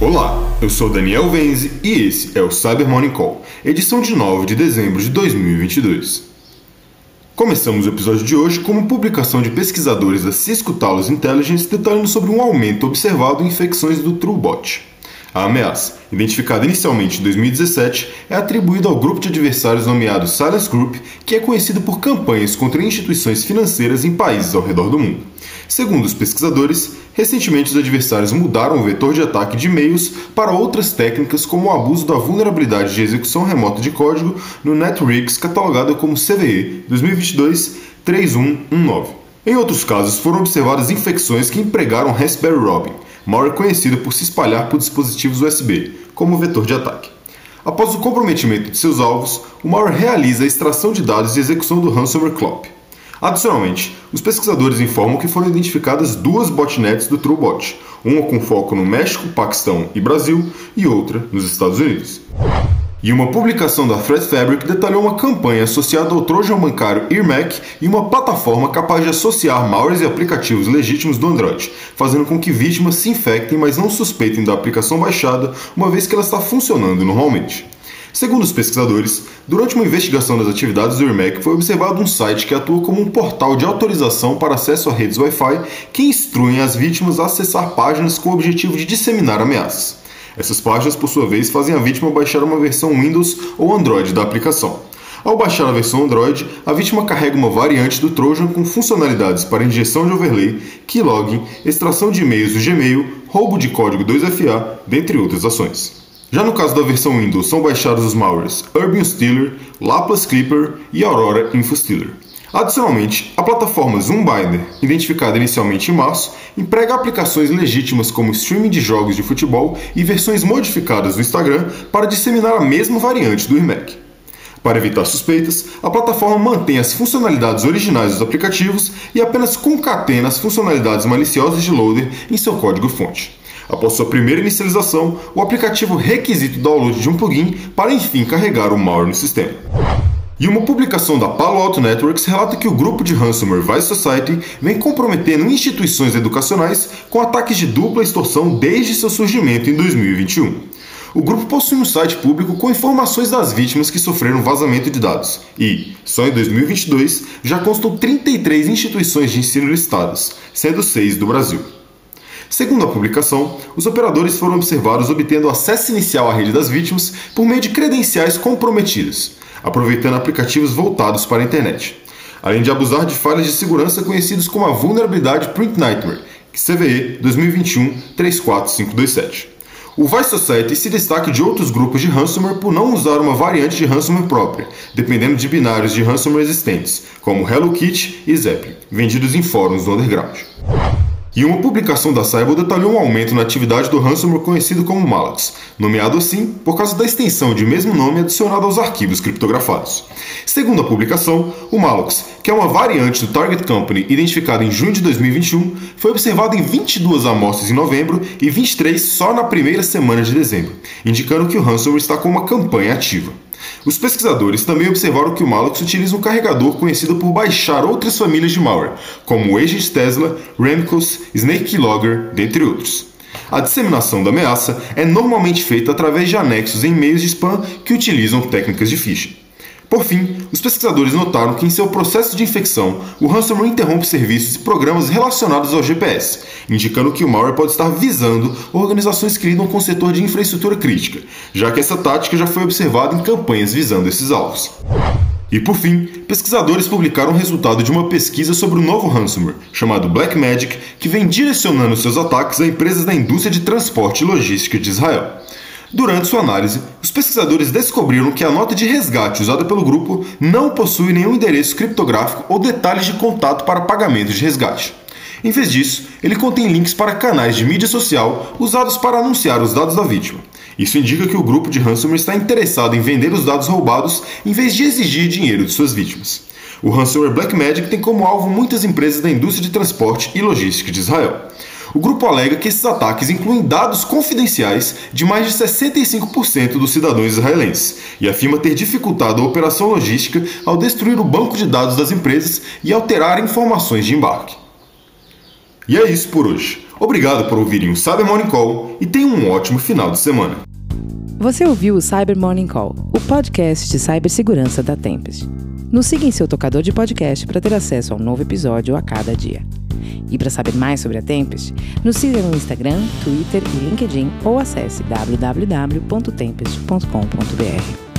Olá, eu sou Daniel Venze e esse é o Cyber Morning Call, edição de 9 de dezembro de 2022. Começamos o episódio de hoje com uma publicação de pesquisadores da Cisco Talos Intelligence detalhando sobre um aumento observado em infecções do TrueBot. A ameaça, identificada inicialmente em 2017, é atribuída ao grupo de adversários nomeado Silence Group, que é conhecido por campanhas contra instituições financeiras em países ao redor do mundo. Segundo os pesquisadores, recentemente os adversários mudaram o vetor de ataque de e-mails para outras técnicas, como o abuso da vulnerabilidade de execução remota de código no NetRigs, catalogada como CVE 2022-3119. Em outros casos, foram observadas infecções que empregaram Raspberry Robin, malware conhecido por se espalhar por dispositivos USB, como vetor de ataque. Após o comprometimento de seus alvos, o malware realiza a extração de dados e execução do ransomware CLOP. Adicionalmente, os pesquisadores informam que foram identificadas duas botnets do TrueBot, uma com foco no México, Paquistão e Brasil e outra nos Estados Unidos. E uma publicação da Threat Fabric detalhou uma campanha associada ao trojan bancário Earmac e uma plataforma capaz de associar malwares e aplicativos legítimos do Android, fazendo com que vítimas se infectem, mas não suspeitem da aplicação baixada, uma vez que ela está funcionando normalmente. Segundo os pesquisadores, durante uma investigação das atividades do Earmac foi observado um site que atua como um portal de autorização para acesso a redes Wi-Fi que instruem as vítimas a acessar páginas com o objetivo de disseminar ameaças. Essas páginas, por sua vez, fazem a vítima baixar uma versão Windows ou Android da aplicação. Ao baixar a versão Android, a vítima carrega uma variante do Trojan com funcionalidades para injeção de overlay, keylogin, extração de e-mails do Gmail, roubo de código 2FA, dentre outras ações. Já no caso da versão Windows, são baixados os malwares Urban Stealer, Laplace Clipper e Aurora InfoStealer. Adicionalmente, a plataforma Zoombinder, identificada inicialmente em março, emprega aplicações legítimas como streaming de jogos de futebol e versões modificadas do Instagram para disseminar a mesma variante do iMac. Para evitar suspeitas, a plataforma mantém as funcionalidades originais dos aplicativos e apenas concatena as funcionalidades maliciosas de loader em seu código-fonte. Após sua primeira inicialização, o aplicativo requisita o download de um plugin para enfim carregar o malware no sistema. E uma publicação da Palo Alto Networks relata que o grupo de ransomware Vice Society vem comprometendo instituições educacionais com ataques de dupla extorsão desde seu surgimento em 2021. O grupo possui um site público com informações das vítimas que sofreram vazamento de dados e, só em 2022, já constam 33 instituições de ensino listadas, sendo 6 do Brasil. Segundo a publicação, os operadores foram observados obtendo acesso inicial à rede das vítimas por meio de credenciais comprometidos aproveitando aplicativos voltados para a internet, além de abusar de falhas de segurança conhecidos como a vulnerabilidade Print Nightmare, CVE 2021-34527. O Vice Society se destaca de outros grupos de ransomware por não usar uma variante de ransomware própria, dependendo de binários de ransomware existentes, como Hello Kitty e Zeppelin, vendidos em fóruns do underground. E uma publicação da Cyber detalhou um aumento na atividade do ransomware conhecido como Malax, nomeado assim por causa da extensão de mesmo nome adicionada aos arquivos criptografados. Segundo a publicação, o Malax, que é uma variante do Target Company identificado em junho de 2021, foi observado em 22 amostras em novembro e 23 só na primeira semana de dezembro, indicando que o ransomware está com uma campanha ativa. Os pesquisadores também observaram que o Mallox utiliza um carregador conhecido por baixar outras famílias de malware, como o Tesla, Remcos, Snake Keylogger, dentre outros. A disseminação da ameaça é normalmente feita através de anexos em e-mails de spam que utilizam técnicas de phishing. Por fim, os pesquisadores notaram que em seu processo de infecção, o ransomware interrompe serviços e programas relacionados ao GPS, indicando que o malware pode estar visando organizações que lidam com o setor de infraestrutura crítica, já que essa tática já foi observada em campanhas visando esses alvos. E por fim, pesquisadores publicaram o resultado de uma pesquisa sobre o novo ransomware, chamado Blackmagic, que vem direcionando seus ataques a empresas da indústria de transporte e logística de Israel. Durante sua análise, os pesquisadores descobriram que a nota de resgate usada pelo grupo não possui nenhum endereço criptográfico ou detalhes de contato para pagamento de resgate. Em vez disso, ele contém links para canais de mídia social usados para anunciar os dados da vítima. Isso indica que o grupo de ransomware está interessado em vender os dados roubados em vez de exigir dinheiro de suas vítimas. O ransomware Blackmagic tem como alvo muitas empresas da indústria de transporte e logística de Israel. O grupo alega que esses ataques incluem dados confidenciais de mais de 65% dos cidadãos israelenses e afirma ter dificultado a operação logística ao destruir o banco de dados das empresas e alterar informações de embarque. E é isso por hoje. Obrigado por ouvirem o Cyber Morning Call e tenham um ótimo final de semana. Você ouviu o Cyber Morning Call, o podcast de cibersegurança da Tempest. Nos siga em seu tocador de podcast para ter acesso a um novo episódio a cada dia. E para saber mais sobre a Tempest, nos siga no Instagram, Twitter e LinkedIn ou acesse www.tempest.com.br.